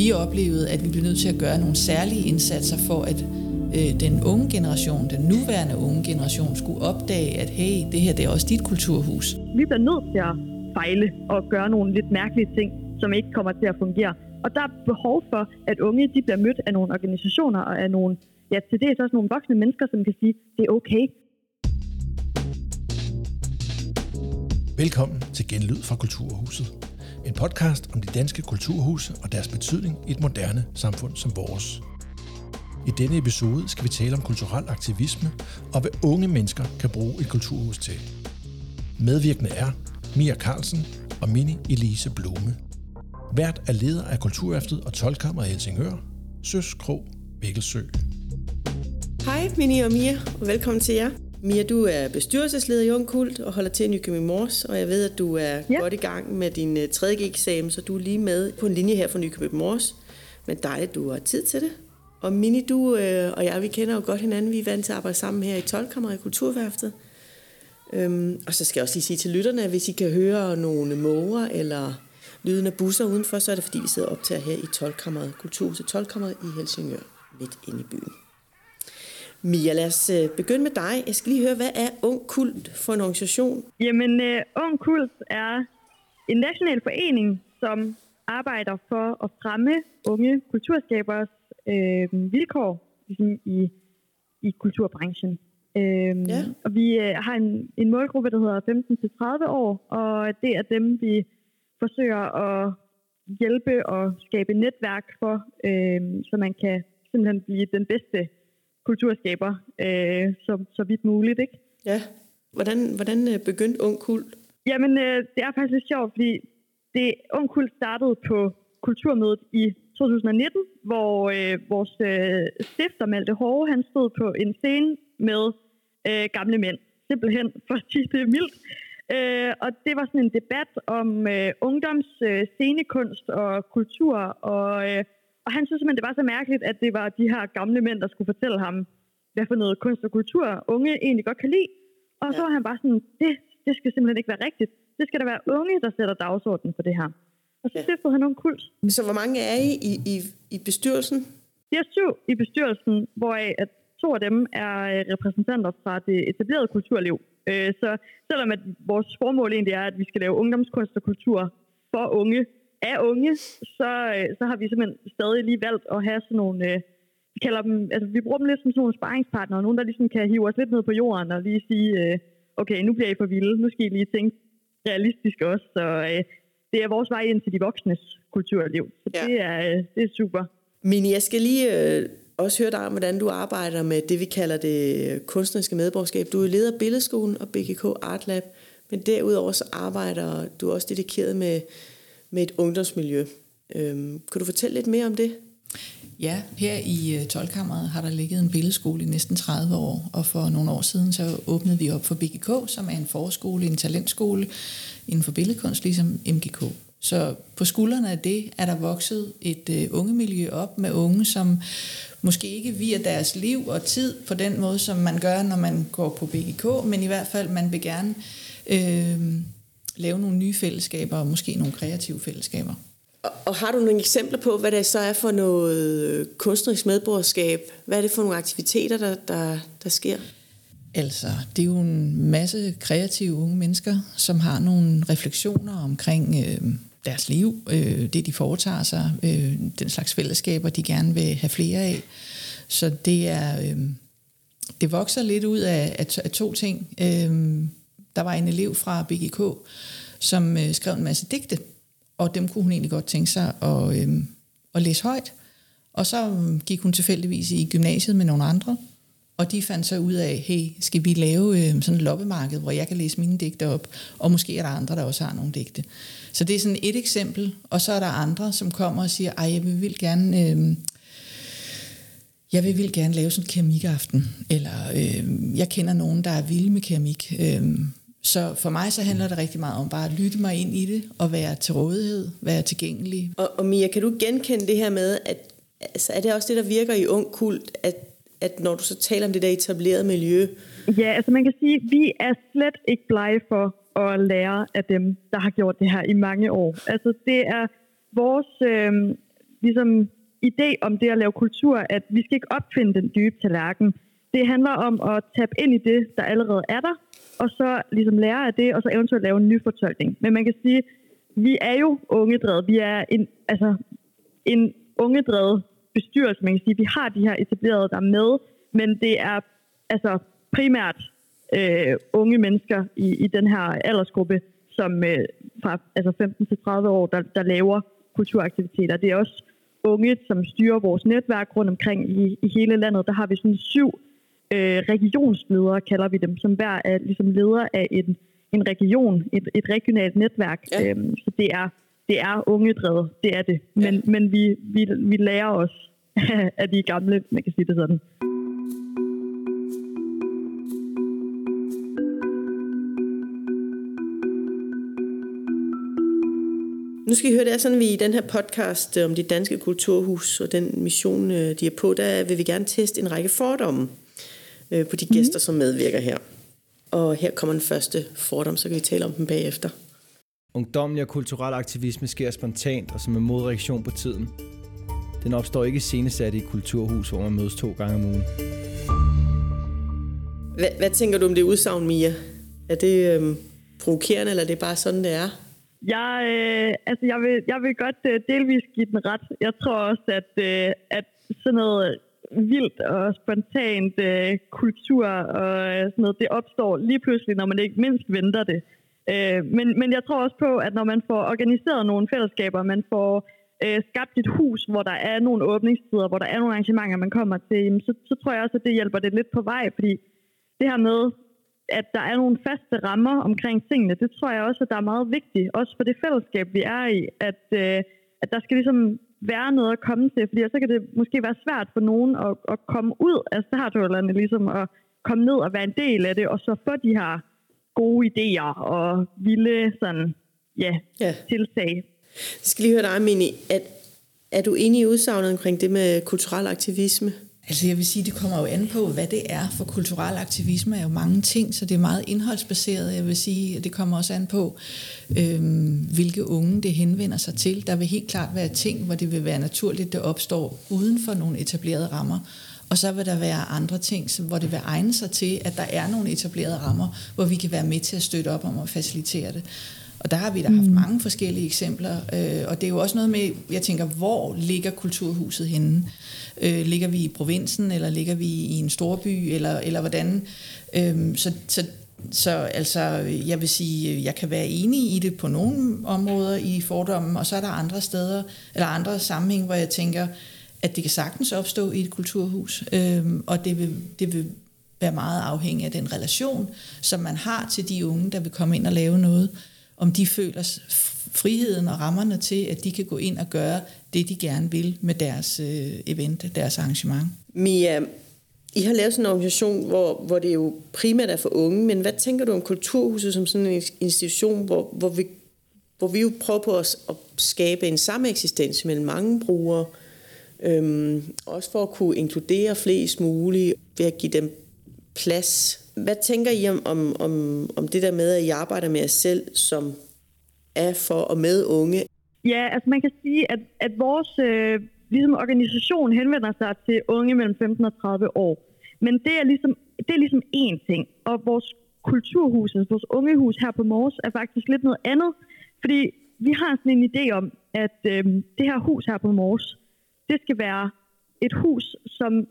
Vi oplevede, at vi blev nødt til at gøre nogle særlige indsatser for, at øh, den unge generation, den nuværende unge generation, skulle opdage, at hey, det her det er også dit kulturhus. Vi bliver nødt til at fejle og gøre nogle lidt mærkelige ting, som ikke kommer til at fungere. Og der er behov for, at unge de bliver mødt af nogle organisationer og af nogle, ja, til det er også nogle voksne mennesker, som kan sige, det er okay. Velkommen til Genlyd fra Kulturhuset. En podcast om de danske kulturhuse og deres betydning i et moderne samfund som vores. I denne episode skal vi tale om kulturel aktivisme og hvad unge mennesker kan bruge et kulturhus til. Medvirkende er Mia Carlsen og Mini Elise Blume. Hvert er leder af Kulturaftet og 12 i Helsingør, Søs Krog, Vikkelsø. Hej Mini og Mia, og velkommen til jer. Mia, du er bestyrelsesleder i Ung Kult og holder til i Nykøbing Mors, og jeg ved, at du er ja. godt i gang med din 3. Øh, eksamen, så du er lige med på en linje her fra Nykøbing Mors. Men dejligt, du har tid til det. Og Mini, du øh, og jeg, vi kender jo godt hinanden. Vi er vant til at arbejde sammen her i 12 i Kulturværftet. Øhm, og så skal jeg også lige sige til lytterne, at hvis I kan høre nogle måger eller lyden af busser udenfor, så er det fordi, vi sidder optager her i 12 Kulturhuset 12 i Helsingør, midt inde i byen. Mia, lad os øh, begynde med dig. Jeg skal lige høre, hvad er Ung Kult for en organisation? Jamen, uh, Ung Kult er en national forening, som arbejder for at fremme unge kulturskabers øh, vilkår ligesom i, i kulturbranchen. Øh, ja. Og vi øh, har en, en målgruppe, der hedder 15-30 år, og det er dem, vi forsøger at hjælpe og skabe netværk for, øh, så man kan simpelthen blive den bedste kulturskaber øh, så, så vidt muligt. Ikke? Ja. Hvordan, hvordan øh, begyndte Ung Kult? Jamen, øh, det er faktisk lidt sjovt, fordi det, Ung Kult startede på Kulturmødet i 2019, hvor øh, vores øh, stifter Malte Hårde, han stod på en scene med øh, gamle mænd. Simpelthen for at sige det mildt. Øh, og det var sådan en debat om øh, ungdoms øh, scenekunst og kultur og øh, og han synes simpelthen, det var så mærkeligt, at det var de her gamle mænd, der skulle fortælle ham, hvad for noget kunst og kultur unge egentlig godt kan lide. Og ja. så var han bare sådan, det, det skal simpelthen ikke være rigtigt. Det skal der være unge, der sætter dagsordenen for det her. Og så ja. stiftede han nogle kult. Så hvor mange er I i, i, i bestyrelsen? Vi er syv i bestyrelsen, hvoraf at to af dem er øh, repræsentanter fra det etablerede kulturliv. Øh, så selvom at vores formål egentlig er, at vi skal lave ungdomskunst og kultur for unge, er unge, så, øh, så har vi simpelthen stadig lige valgt at have sådan nogle, øh, vi kalder dem, altså vi bruger dem lidt som sådan nogle sparringspartnere, nogen der ligesom kan hive os lidt ned på jorden og lige sige, øh, okay, nu bliver I for vilde, nu skal I lige tænke realistisk også, så det er vores vej ind til de voksnes kulturliv, så ja. det, er, det er super. Mini, jeg skal lige øh, også høre dig om, hvordan du arbejder med det, vi kalder det kunstneriske medborgerskab. Du er leder af Billedskolen og BGK Art Lab, men derudover så arbejder du også dedikeret med med et ungdomsmiljø. Øhm, kan du fortælle lidt mere om det? Ja, her i øh, Tolkammeret har der ligget en billedskole i næsten 30 år, og for nogle år siden så åbnede vi op for BGK, som er en forskole, en talentskole inden for billedkunst, ligesom MGK. Så på skuldrene af det er der vokset et uh, ungemiljø op med unge, som måske ikke via deres liv og tid på den måde, som man gør, når man går på BGK, men i hvert fald, man vil gerne øh, lave nogle nye fællesskaber, og måske nogle kreative fællesskaber. Og, og har du nogle eksempler på, hvad det så er for noget øh, kunstnerisk medborgerskab? Hvad er det for nogle aktiviteter, der, der, der sker? Altså, det er jo en masse kreative unge mennesker, som har nogle refleksioner omkring øh, deres liv, øh, det de foretager sig, øh, den slags fællesskaber, de gerne vil have flere af. Så det er... Øh, det vokser lidt ud af, af, af to ting. Øh, der var en elev fra BGK, som øh, skrev en masse digte, og dem kunne hun egentlig godt tænke sig at, øh, at læse højt. Og så øhm, gik hun tilfældigvis i gymnasiet med nogle andre, og de fandt så ud af, hey, skal vi lave øh, sådan et loppemarked, hvor jeg kan læse mine digte op, og måske er der andre, der også har nogle digte. Så det er sådan et eksempel, og så er der andre, som kommer og siger, ej, jeg vil gerne... Øh, jeg vil, vil gerne lave sådan en keramikaften, eller øh, jeg kender nogen, der er vilde med keramik. Øh, så for mig så handler det rigtig meget om bare at lytte mig ind i det, og være til rådighed, være tilgængelig. Og, og Mia, kan du genkende det her med, at altså, er det også det, der virker i ung kult, at, at når du så taler om det der etablerede miljø? Ja, altså man kan sige, at vi er slet ikke blege for at lære af dem, der har gjort det her i mange år. Altså det er vores, øh, ligesom idé om det at lave kultur, at vi skal ikke opfinde den dybe tallerken. Det handler om at tabe ind i det, der allerede er der, og så ligesom lære af det, og så eventuelt lave en ny fortolkning. Men man kan sige, vi er jo ungedrevet. Vi er en, altså, en ungedrevet bestyrelse, man kan sige. Vi har de her etablerede, der er med, men det er altså primært øh, unge mennesker i, i den her aldersgruppe, som øh, fra altså 15 til 30 år, der, der laver kulturaktiviteter. Det er også unge, som styrer vores netværk rundt omkring i, i hele landet. Der har vi sådan syv øh, regionsledere, kalder vi dem, som hver er ligesom leder af en, en region, et, et regionalt netværk. Ja. Øhm, så det er, det er ungedrevet, det er det. Men, ja. men vi, vi, vi lærer os af de gamle, man kan sige det sådan. Nu skal I høre, det er sådan, at vi i den her podcast øh, om de danske kulturhus og den mission, øh, de er på, der vil vi gerne teste en række fordomme øh, på de mhm. gæster, mm. som medvirker her. Og her kommer den første fordom, så kan vi tale om dem bagefter. Ungdommelig og kulturel aktivisme sker spontant og som en modreaktion på tiden. Den opstår ikke scenesat i et kulturhus, hvor man mødes to gange om ugen. Hvad, hvad tænker du om det udsagn, Mia? Er det øhm, provokerende, eller er det bare sådan, det er? Jeg, øh, altså jeg, vil, jeg vil godt øh, delvis give den ret. Jeg tror også, at, øh, at sådan noget vildt og spontant øh, kultur og øh, sådan noget, det opstår lige pludselig, når man ikke mindst venter det. Øh, men, men jeg tror også på, at når man får organiseret nogle fællesskaber, man får øh, skabt et hus, hvor der er nogle åbningstider, hvor der er nogle arrangementer, man kommer til, så, så tror jeg også, at det hjælper det lidt på vej, fordi det her med, at der er nogle faste rammer omkring tingene, det tror jeg også, at der er meget vigtigt, også for det fællesskab, vi er i, at, øh, at der skal ligesom være noget at komme til, fordi så kan det måske være svært for nogen at, at komme ud af starthullerne, ligesom at komme ned og være en del af det, og så få de her gode idéer og vilde sådan, ja, ja. tiltag. Jeg skal lige høre dig, Mini. Er, er du enig i udsagnet omkring det med kulturel aktivisme? Altså jeg vil sige, det kommer jo an på, hvad det er, for kulturel aktivisme er jo mange ting, så det er meget indholdsbaseret. Jeg vil sige, at det kommer også an på, øhm, hvilke unge det henvender sig til. Der vil helt klart være ting, hvor det vil være naturligt, det opstår uden for nogle etablerede rammer. Og så vil der være andre ting, hvor det vil egne sig til, at der er nogle etablerede rammer, hvor vi kan være med til at støtte op om at facilitere det. Og der har vi da haft mm. mange forskellige eksempler, øh, og det er jo også noget med, jeg tænker, hvor ligger kulturhuset henne? Øh, ligger vi i provinsen, eller ligger vi i en storby, eller, eller hvordan? Øh, så, så så altså, jeg vil sige, jeg kan være enig i det på nogle områder i fordommen, og så er der andre steder, eller andre sammenhæng, hvor jeg tænker, at det kan sagtens opstå i et kulturhus, øhm, og det vil, det vil være meget afhængigt af den relation, som man har til de unge, der vil komme ind og lave noget om de føler friheden og rammerne til, at de kan gå ind og gøre det, de gerne vil med deres øh, event, deres arrangement. Mia, I har lavet sådan en organisation, hvor, hvor det jo primært er for unge, men hvad tænker du om Kulturhuset som sådan en institution, hvor, hvor, vi, hvor vi jo prøver på at, at skabe en sameksistens mellem mange brugere, øhm, også for at kunne inkludere flest muligt, ved at give dem plads hvad tænker I om, om, om, om det der med, at I arbejder med jer selv, som er for og med unge? Ja, altså man kan sige, at, at vores øh, ligesom organisation henvender sig til unge mellem 15 og 30 år. Men det er ligesom, det er ligesom én ting. Og vores kulturhus, altså vores ungehus her på Mors, er faktisk lidt noget andet. Fordi vi har sådan en idé om, at øh, det her hus her på Mors, det skal være et hus, som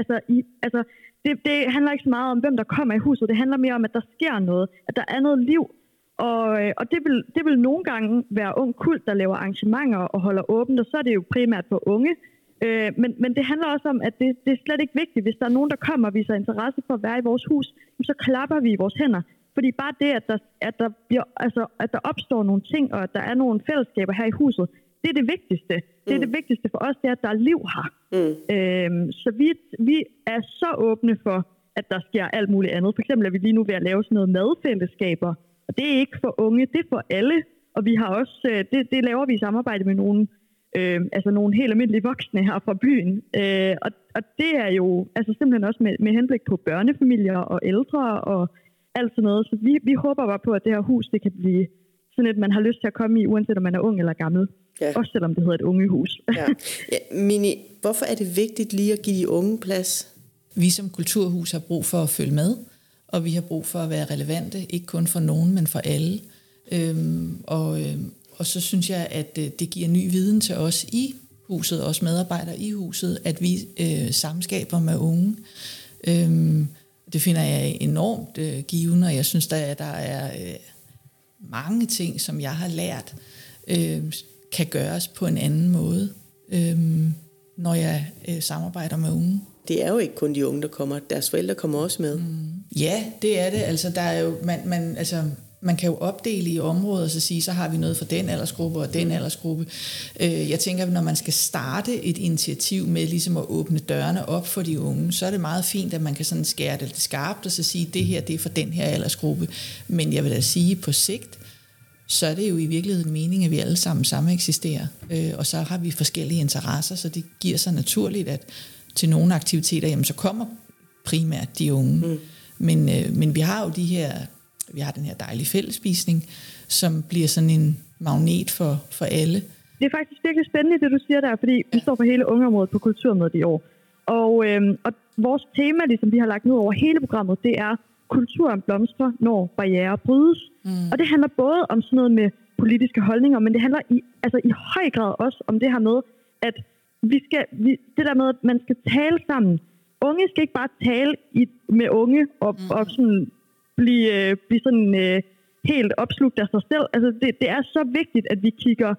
altså, i, altså det, det handler ikke så meget om, hvem der kommer i huset. Det handler mere om, at der sker noget. At der er noget liv. Og, øh, og det, vil, det vil nogle gange være ung kult, der laver arrangementer og holder åbent, og så er det jo primært for unge. Øh, men, men det handler også om, at det, det er slet ikke vigtigt. Hvis der er nogen, der kommer og viser interesse for at være i vores hus, så klapper vi i vores hænder. Fordi bare det, at der, at der, bliver, altså, at der opstår nogle ting, og at der er nogle fællesskaber her i huset, det er det vigtigste. Det er mm. det vigtigste for os, det er, at der er liv her. Mm. Øhm, så vi, vi er så åbne for, at der sker alt muligt andet. For eksempel er vi lige nu ved at lave sådan noget madfællesskaber. Og det er ikke for unge, det er for alle. Og vi har også, øh, det, det laver vi i samarbejde med nogle, øh, altså nogle helt almindelige voksne her fra byen. Øh, og, og det er jo altså simpelthen også med, med henblik på børnefamilier og ældre og alt sådan noget. Så vi, vi håber bare på, at det her hus det kan blive sådan et, man har lyst til at komme i, uanset om man er ung eller gammel. Ja. Også selvom det hedder et ungehus. ja. Ja, Mini, hvorfor er det vigtigt lige at give de unge plads? Vi som kulturhus har brug for at følge med, og vi har brug for at være relevante, ikke kun for nogen, men for alle. Øhm, og, øhm, og så synes jeg, at øh, det giver ny viden til os i huset, også medarbejdere i huset, at vi øh, samskaber med unge. Øhm, det finder jeg enormt øh, givende, og jeg synes, der, der er øh, mange ting, som jeg har lært, øh, kan gøres på en anden måde, øh, når jeg øh, samarbejder med unge. Det er jo ikke kun de unge, der kommer. Deres forældre kommer også med. Mm. Ja, det er det. Altså, der er jo, man, man, altså, man kan jo opdele i områder og så sige, så har vi noget for den aldersgruppe og den aldersgruppe. Øh, jeg tænker, når man skal starte et initiativ med ligesom at åbne dørene op for de unge, så er det meget fint, at man kan sådan skære det skarpt og så sige, det her det er for den her aldersgruppe. Men jeg vil da sige, på sigt, så er det jo i virkeligheden meningen, at vi alle sammen sammen eksisterer. Øh, og så har vi forskellige interesser, så det giver sig naturligt, at til nogle aktiviteter, jamen, så kommer primært de unge. Mm. Men, øh, men vi har jo de her vi har den her dejlige fællespisning, som bliver sådan en magnet for, for alle. Det er faktisk virkelig spændende, det du siger der, fordi vi står for hele ungeområdet på Kulturmødet i år. Og, øhm, og vores tema, ligesom vi har lagt ned over hele programmet, det er kulturen blomstrer, når barriere brydes. Mm. Og det handler både om sådan noget med politiske holdninger, men det handler i, altså i høj grad også om det her med, at vi skal, vi, det der med, at man skal tale sammen. Unge skal ikke bare tale i, med unge og, mm. og sådan blive, øh, blive sådan øh, helt opslugt af sig selv. Altså, det, det er så vigtigt, at vi kigger,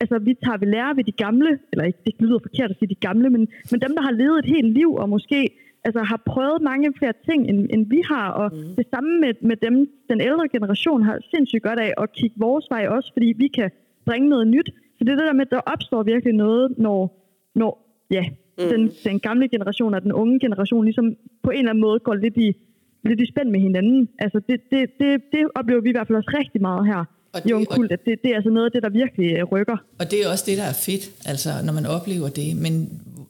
altså vi tager ved lære ved de gamle, eller ikke, det lyder forkert at sige de gamle, men, men dem, der har levet et helt liv, og måske altså, har prøvet mange flere ting, end, end vi har, og mm. det samme med, med dem, den ældre generation har sindssygt godt af at kigge vores vej også, fordi vi kan bringe noget nyt. Så det er det der med, at der opstår virkelig noget, når, når ja, mm. den, den gamle generation og den unge generation ligesom på en eller anden måde går lidt i, lidt i spænd med hinanden. Altså det, det, det, det oplever vi i hvert fald også rigtig meget her og det, i Ungkult, at det, det er altså noget af det, der virkelig øh, rykker. Og det er også det, der er fedt, altså når man oplever det. Men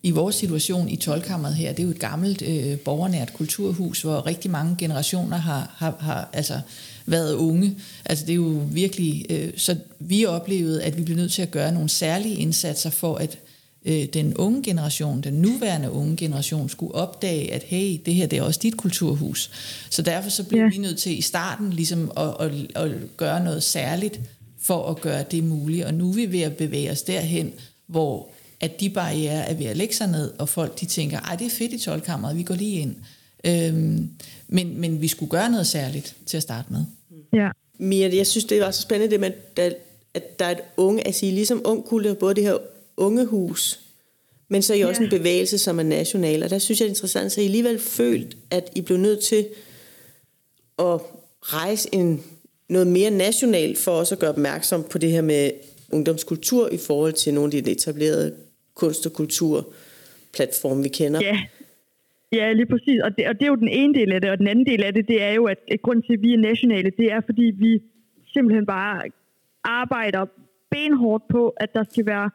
i vores situation i tolkammeret her, det er jo et gammelt øh, borgernært kulturhus, hvor rigtig mange generationer har, har, har altså, været unge. Altså det er jo virkelig, øh, så vi oplevede, at vi blev nødt til at gøre nogle særlige indsatser for at øh, den unge generation, den nuværende unge generation, skulle opdage, at hey, det her det er også dit kulturhus. Så derfor så blev ja. vi nødt til i starten ligesom at, at, at gøre noget særligt for at gøre det muligt. Og nu er vi ved at bevæge os derhen, hvor at de barriere er ved at lægge sig ned, og folk de tænker, ej det er fedt i tolkammeret, vi går lige ind. Øhm, men, men vi skulle gøre noget særligt til at starte med. Ja. Mia, jeg synes, det var så spændende det med, at der er et unge, altså I ligesom ung kulde, både det her ungehus, men så er I ja. også en bevægelse, som er national. Og der synes jeg, det er interessant, så I alligevel følt, at I blev nødt til at rejse en, noget mere nationalt for også at gøre opmærksom på det her med ungdomskultur i forhold til nogle af de etablerede kunst- og kulturplatform, vi kender. Ja. Ja, lige præcis. Og det, og det er jo den ene del af det, og den anden del af det, det er jo, at, at grunden til, at vi er nationale, det er, fordi vi simpelthen bare arbejder benhårdt på, at der skal være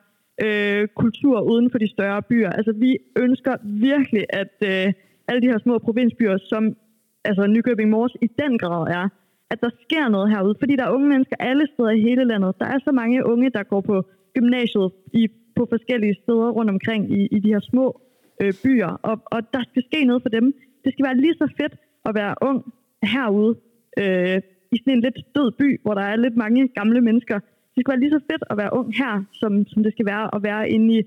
øh, kultur uden for de større byer. Altså vi ønsker virkelig, at øh, alle de her små provinsbyer, som altså Nykøbing Mors i den grad er, at der sker noget herude, fordi der er unge mennesker alle steder i hele landet. Der er så mange unge, der går på gymnasiet i, på forskellige steder rundt omkring i, i de her små øh, byer, og, og der skal ske noget for dem. Det skal være lige så fedt at være ung herude, øh, i sådan en lidt død by, hvor der er lidt mange gamle mennesker, det skal være lige så fedt at være ung her, som, som det skal være at være inde i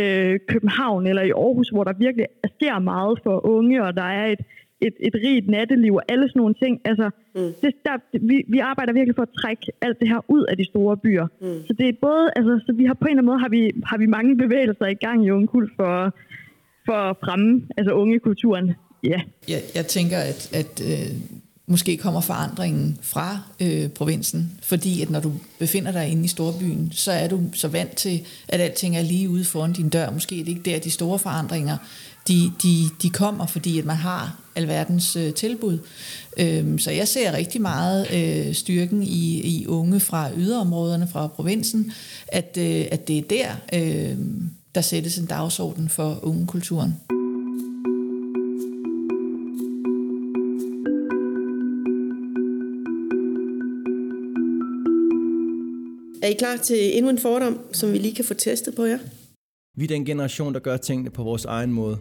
øh, København eller i Aarhus, hvor der virkelig sker meget for unge, og der er et, et, et rigt natteliv og alle sådan nogle ting. Altså, mm. det, der, vi, vi arbejder virkelig for at trække alt det her ud af de store byer. Mm. Så det er både, altså, så vi har på en eller anden måde har vi, har vi mange bevægelser i gang i Ungkult for, for at fremme altså ungekulturen. Ja. Yeah. Jeg, jeg tænker, at, at øh, måske kommer forandringen fra øh, provinsen, fordi at når du befinder dig inde i storbyen, så er du så vant til, at alting er lige ude foran din dør. Måske er det ikke der, de store forandringer, de, de, de kommer, fordi at man har alverdens øh, tilbud. Øhm, så jeg ser rigtig meget øh, styrken i, i unge fra yderområderne, fra provinsen, at, øh, at det er der, øh, der sættes en dagsorden for ungekulturen. Er I klar til endnu en fordom, som vi lige kan få testet på jer? Vi er den generation, der gør tingene på vores egen måde.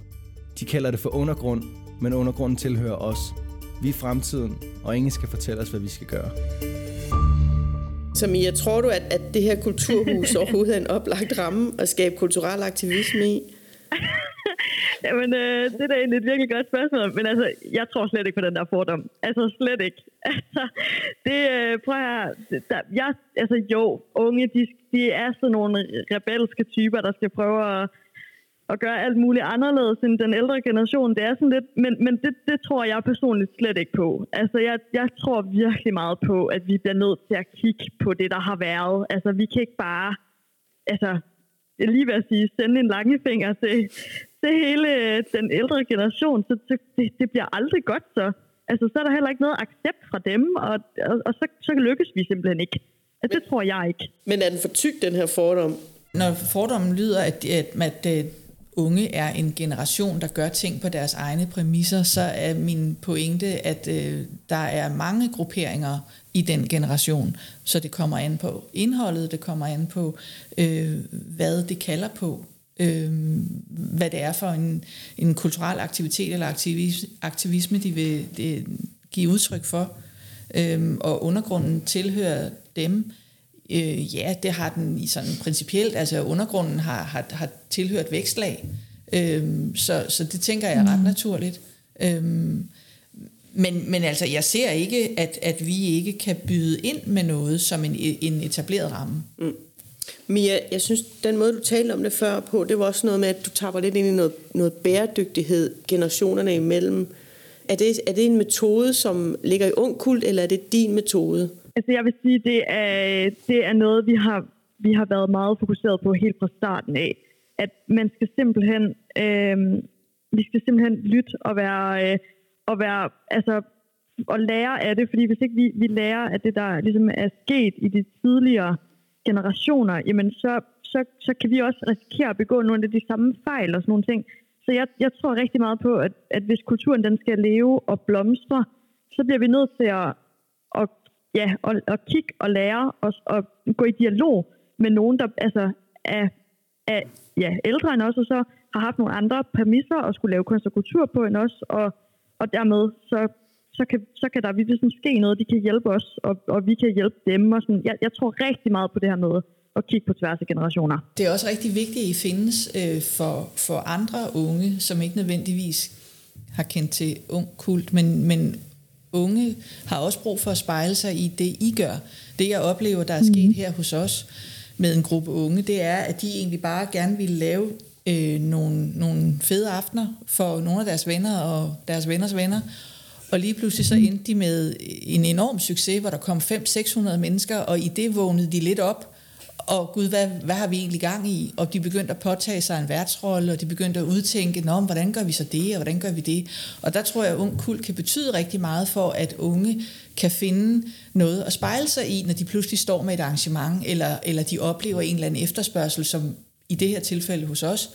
De kalder det for undergrund, men undergrunden tilhører os. Vi er fremtiden, og ingen skal fortælle os, hvad vi skal gøre. Så Mia, tror du, at, at det her kulturhus overhovedet er en oplagt ramme at skabe kulturel aktivisme i? Jamen, øh, det er da egentlig et virkelig godt spørgsmål, men altså, jeg tror slet ikke på den der fordom. Altså, slet ikke. Altså, det, øh, prøv her, der, jeg, altså jo, unge, de, de er sådan nogle rebelske typer, der skal prøve at, at gøre alt muligt anderledes end den ældre generation. Det er sådan lidt, men, men det, det tror jeg personligt slet ikke på. Altså, jeg, jeg tror virkelig meget på, at vi bliver nødt til at kigge på det, der har været. Altså, vi kan ikke bare, altså, jeg lige ved at sige, sende en langefinger til, til hele den ældre generation, så, det, det bliver aldrig godt så. Altså, så er der heller ikke noget accept fra dem, og, og, og så, så lykkes vi simpelthen ikke. Altså, det tror jeg ikke. Men er den for tyk, den her fordom? Når fordommen lyder, at, at, at, at unge er en generation, der gør ting på deres egne præmisser, så er min pointe, at øh, der er mange grupperinger i den generation, så det kommer an på indholdet, det kommer an på, øh, hvad det kalder på, øh, hvad det er for en, en kulturel aktivitet eller aktivisme, de vil det, give udtryk for. Øh, og undergrunden tilhører dem. Øh, ja, det har den i sådan principielt, altså undergrunden har, har, har tilhørt vækstlag, øh, så, så det tænker jeg er ret naturligt. Øh, men, men altså, jeg ser ikke, at, at vi ikke kan byde ind med noget som en, en etableret ramme. Mm. Mia, jeg synes, den måde, du talte om det før på, det var også noget med, at du tapper lidt ind i noget, noget bæredygtighed generationerne imellem. Er det, er det en metode, som ligger i ung kult, eller er det din metode? Altså, jeg vil sige, det er, det er noget, vi har, vi har været meget fokuseret på helt fra starten af. At man skal simpelthen, øh, vi skal simpelthen lytte og være, øh, og være, altså, og lære af det, fordi hvis ikke vi, vi lærer af det, der ligesom er sket i de tidligere generationer, jamen så, så, så kan vi også risikere at begå nogle af de samme fejl og sådan nogle ting. Så jeg, jeg tror rigtig meget på, at, at hvis kulturen den skal leve og blomstre, så bliver vi nødt til at, at, ja, at, at kigge og lære og, og gå i dialog med nogen, der altså, er, er ja, ældre end os, og så har haft nogle andre præmisser og skulle lave kunst og kultur på end os, og, og dermed så så kan, så kan der virkelig sådan ske noget, de kan hjælpe os, og, og vi kan hjælpe dem. Og sådan. Jeg, jeg tror rigtig meget på det her med at kigge på tværs af generationer. Det er også rigtig vigtigt, at I findes øh, for, for andre unge, som ikke nødvendigvis har kendt til ung kult, men, men unge har også brug for at spejle sig i det, I gør. Det, jeg oplever, der er sket mm. her hos os med en gruppe unge, det er, at de egentlig bare gerne vil lave øh, nogle, nogle fede aftener for nogle af deres venner og deres venners venner, og lige pludselig så endte de med en enorm succes, hvor der kom 500-600 mennesker, og i det vågnede de lidt op, og gud, hvad, hvad har vi egentlig gang i? Og de begyndte at påtage sig en værtsrolle, og de begyndte at udtænke, Nå, hvordan gør vi så det, og hvordan gør vi det? Og der tror jeg, at ung kul kan betyde rigtig meget for, at unge kan finde noget at spejle sig i, når de pludselig står med et arrangement, eller, eller de oplever en eller anden efterspørgsel, som i det her tilfælde hos os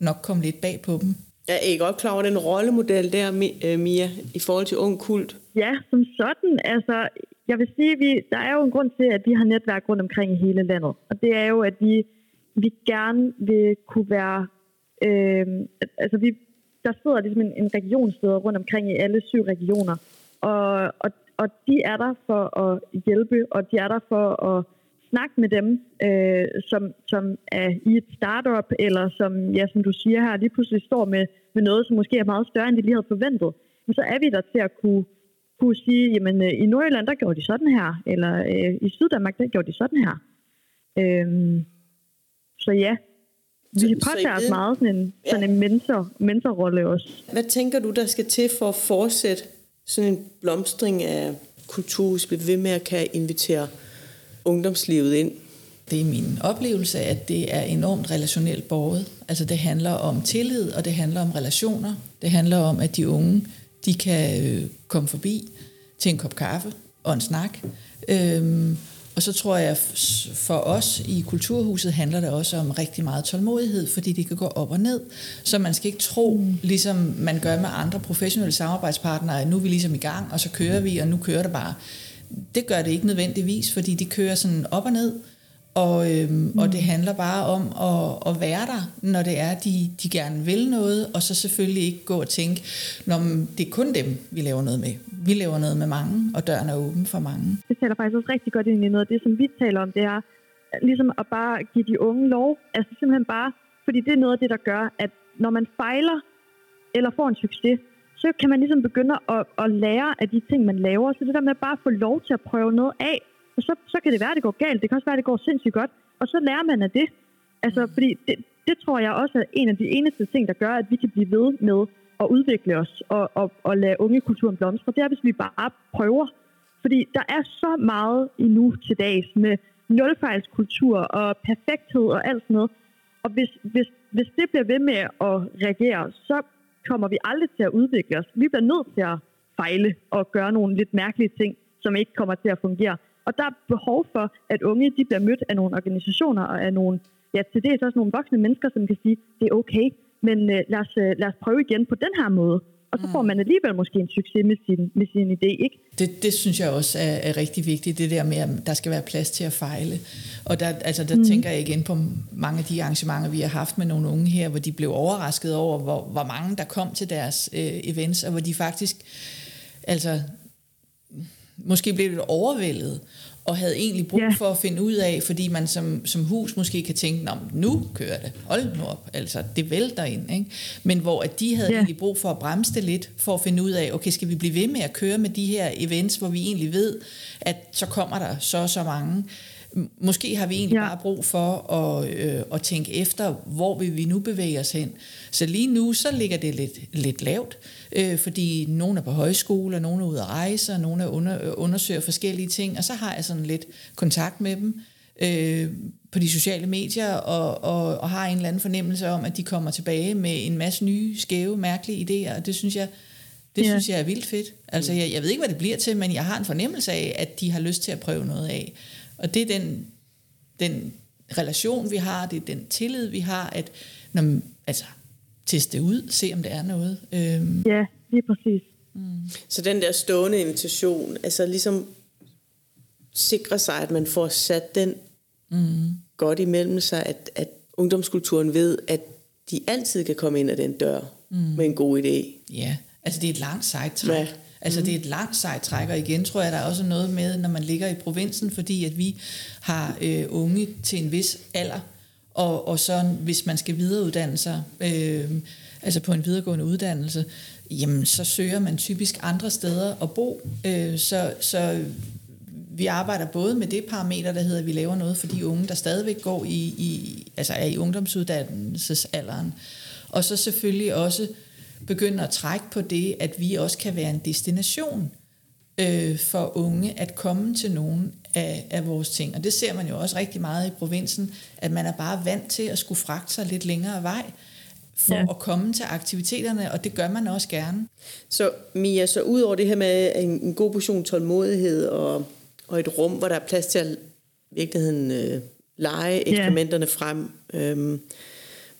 nok kom lidt bag på dem. Er I godt klar over den rollemodel der, øh, Mia, i forhold til ung kult? Ja, som sådan. Altså, jeg vil sige, at der er jo en grund til, at vi har netværk rundt omkring i hele landet. Og det er jo, at vi, vi gerne vil kunne være... Øh, altså, vi, der sidder ligesom en, en regionsleder rundt omkring i alle syv regioner. Og, og, og de er der for at hjælpe, og de er der for at snakke med dem, øh, som, som er i et startup, eller som, ja, som du siger her, lige pludselig står med, med noget, som måske er meget større, end de lige havde forventet. Men så er vi der til at kunne, kunne sige, jamen øh, i Nordjylland, der gjorde de sådan her, eller øh, i Syddanmark, der gjorde de sådan her. Øh, så ja, vi påtager os meget sådan en, ja. sådan en mentor, mentorrolle også. Hvad tænker du, der skal til for at fortsætte sådan en blomstring af kulturhus, blive ved med at kan invitere ungdomslivet ind? Det er min oplevelse, at det er enormt relationelt borget. Altså det handler om tillid, og det handler om relationer. Det handler om, at de unge, de kan øh, komme forbi til en kop kaffe og en snak. Øhm, og så tror jeg, for os i Kulturhuset handler det også om rigtig meget tålmodighed, fordi det kan gå op og ned. Så man skal ikke tro, mm. ligesom man gør med andre professionelle samarbejdspartnere, at nu er vi ligesom i gang, og så kører vi, og nu kører det bare det gør det ikke nødvendigvis, fordi de kører sådan op og ned, Og, øhm, mm. og det handler bare om at, at være der, når det er, de, de gerne vil noget, og så selvfølgelig ikke gå og tænke, når det er kun dem, vi laver noget med. Vi laver noget med mange, og døren er åben for mange. Det taler faktisk også rigtig godt ind i noget af det, som vi taler om, det er ligesom at bare give de unge lov. Altså simpelthen bare, fordi det er noget af det, der gør, at når man fejler eller får en succes, så kan man ligesom begynde at, at lære af de ting, man laver. Så det der med bare at få lov til at prøve noget af, og så, så kan det være, at det går galt. Det kan også være, at det går sindssygt godt. Og så lærer man af det. Altså, mm. fordi det, det tror jeg også er en af de eneste ting, der gør, at vi kan blive ved med at udvikle os og, og, og lade ungekulturen blomstre. Det er, hvis vi bare prøver. Fordi der er så meget endnu til dags med nulfejlskultur og perfekthed og alt sådan noget. Og hvis, hvis, hvis det bliver ved med at reagere, så kommer vi aldrig til at udvikle os. Vi bliver nødt til at fejle og gøre nogle lidt mærkelige ting, som ikke kommer til at fungere. Og der er behov for, at unge de bliver mødt af nogle organisationer og af nogle, ja, til det er også nogle voksne mennesker, som kan sige, det er okay, men uh, lad, os, uh, lad os prøve igen på den her måde. Og så får mm. man alligevel måske en succes med sin, med sin idé, ikke? Det, det synes jeg også er, er rigtig vigtigt, det der med, at der skal være plads til at fejle. Og der, altså, der mm. tænker jeg igen på mange af de arrangementer, vi har haft med nogle unge her, hvor de blev overrasket over, hvor, hvor mange der kom til deres øh, events, og hvor de faktisk altså, måske blev lidt overvældet og havde egentlig brug yeah. for at finde ud af, fordi man som, som hus måske kan tænke, Nå, nu kører det, hold nu op, altså det vælter ind. Ikke? Men hvor at de havde yeah. egentlig brug for at bremse det lidt, for at finde ud af, okay, skal vi blive ved med at køre med de her events, hvor vi egentlig ved, at så kommer der så og så mange. Måske har vi egentlig ja. bare brug for at, øh, at tænke efter, hvor vil vi nu bevæge os hen. Så lige nu, så ligger det lidt, lidt lavt, øh, fordi nogle er på højskole, og nogle er ude at rejse, og nogle er under, undersøger forskellige ting, og så har jeg sådan lidt kontakt med dem øh, på de sociale medier, og, og, og har en eller anden fornemmelse om, at de kommer tilbage med en masse nye, skæve, mærkelige idéer, og det synes jeg, det ja. synes jeg er vildt fedt. Altså, jeg, jeg ved ikke, hvad det bliver til, men jeg har en fornemmelse af, at de har lyst til at prøve noget af. Og det er den, den relation, vi har, det er den tillid, vi har, at når, altså, teste ud, se om det er noget. Øhm. Ja, lige præcis. Mm. Så den der stående invitation, altså ligesom sikre sig, at man får sat den mm. godt imellem sig, at, at ungdomskulturen ved, at de altid kan komme ind ad den dør mm. med en god idé. Ja, altså det er et langt sejt træk. Ja. Altså det er et langt sejt træk, og igen tror jeg, der er også noget med, når man ligger i provinsen, fordi at vi har øh, unge til en vis alder, og, og så hvis man skal videreuddanne sig, øh, altså på en videregående uddannelse, jamen så søger man typisk andre steder at bo. Øh, så, så vi arbejder både med det parameter, der hedder, at vi laver noget for de unge, der stadigvæk går i, i altså er i ungdomsuddannelsesalderen. Og så selvfølgelig også begynde at trække på det, at vi også kan være en destination øh, for unge at komme til nogle af, af vores ting. Og det ser man jo også rigtig meget i provinsen, at man er bare vant til at skulle fragte sig lidt længere vej for ja. at komme til aktiviteterne, og det gør man også gerne. Så Mia, så ud over det her med en, en god portion tålmodighed og, og et rum, hvor der er plads til at virkeligheden øh, lege eksperimenterne ja. frem, øh,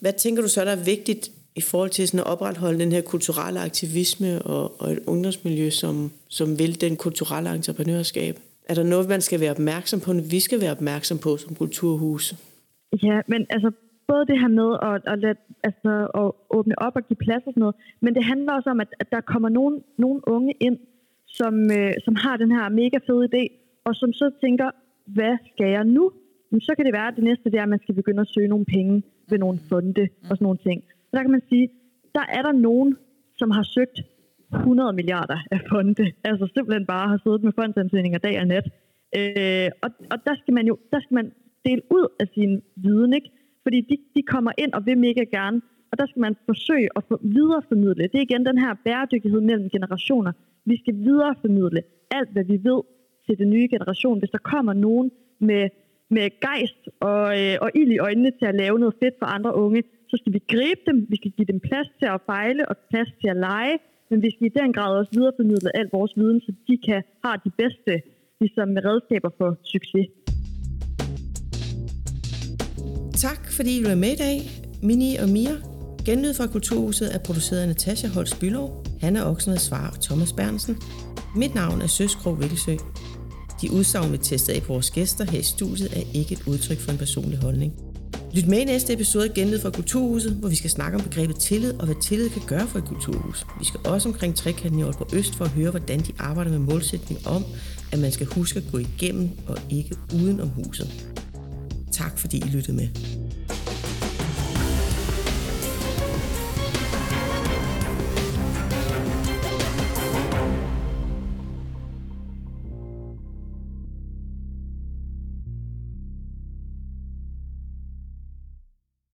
hvad tænker du så, der er vigtigt i forhold til sådan at opretholde den her kulturelle aktivisme og, og et ungdomsmiljø, som, som vil den kulturelle entreprenørskab? Er der noget, man skal være opmærksom på, vi skal være opmærksom på som kulturhus? Ja, men altså både det her med at, at, lade, altså, at åbne op og give plads og sådan noget, men det handler også om, at, at der kommer nogen, nogen unge ind, som, øh, som har den her mega fede idé, og som så tænker, hvad skal jeg nu? Men så kan det være, at det næste det er, at man skal begynde at søge nogle penge ved nogle fonde og sådan nogle ting. Så der kan man sige, der er der nogen, som har søgt 100 milliarder af fonde. Altså simpelthen bare har siddet med fondsansøgninger dag og nat. Øh, og, og der skal man jo der skal man dele ud af sin viden, ikke? Fordi de, de kommer ind og vil mega gerne, og der skal man forsøge at få videreformidle. Det er igen den her bæredygtighed mellem generationer. Vi skal videreformidle alt, hvad vi ved til den nye generation. Hvis der kommer nogen med, med gejst og, øh, og ild i øjnene til at lave noget fedt for andre unge, så skal vi gribe dem, vi skal give dem plads til at fejle og plads til at lege, men vi skal i den grad også videreformidle al vores viden, så de kan har de bedste ligesom, redskaber for succes. Tak fordi I var med i dag. Mini og Mia. Genlyd fra Kulturhuset er produceret af Natasha Holst Bylov, Hanna Oksner Svar og Thomas Bernsen. Mit navn er Søskrog Vikkelsø. De udsagn, vi testede af på vores gæster her i studiet, er ikke et udtryk for en personlig holdning. Lyt med i næste episode af Genlyd fra Kulturhuset, hvor vi skal snakke om begrebet tillid og hvad tillid kan gøre for et kulturhus. Vi skal også omkring trekanten i Aalborg Øst for at høre, hvordan de arbejder med målsætning om, at man skal huske at gå igennem og ikke uden om huset. Tak fordi I lyttede med.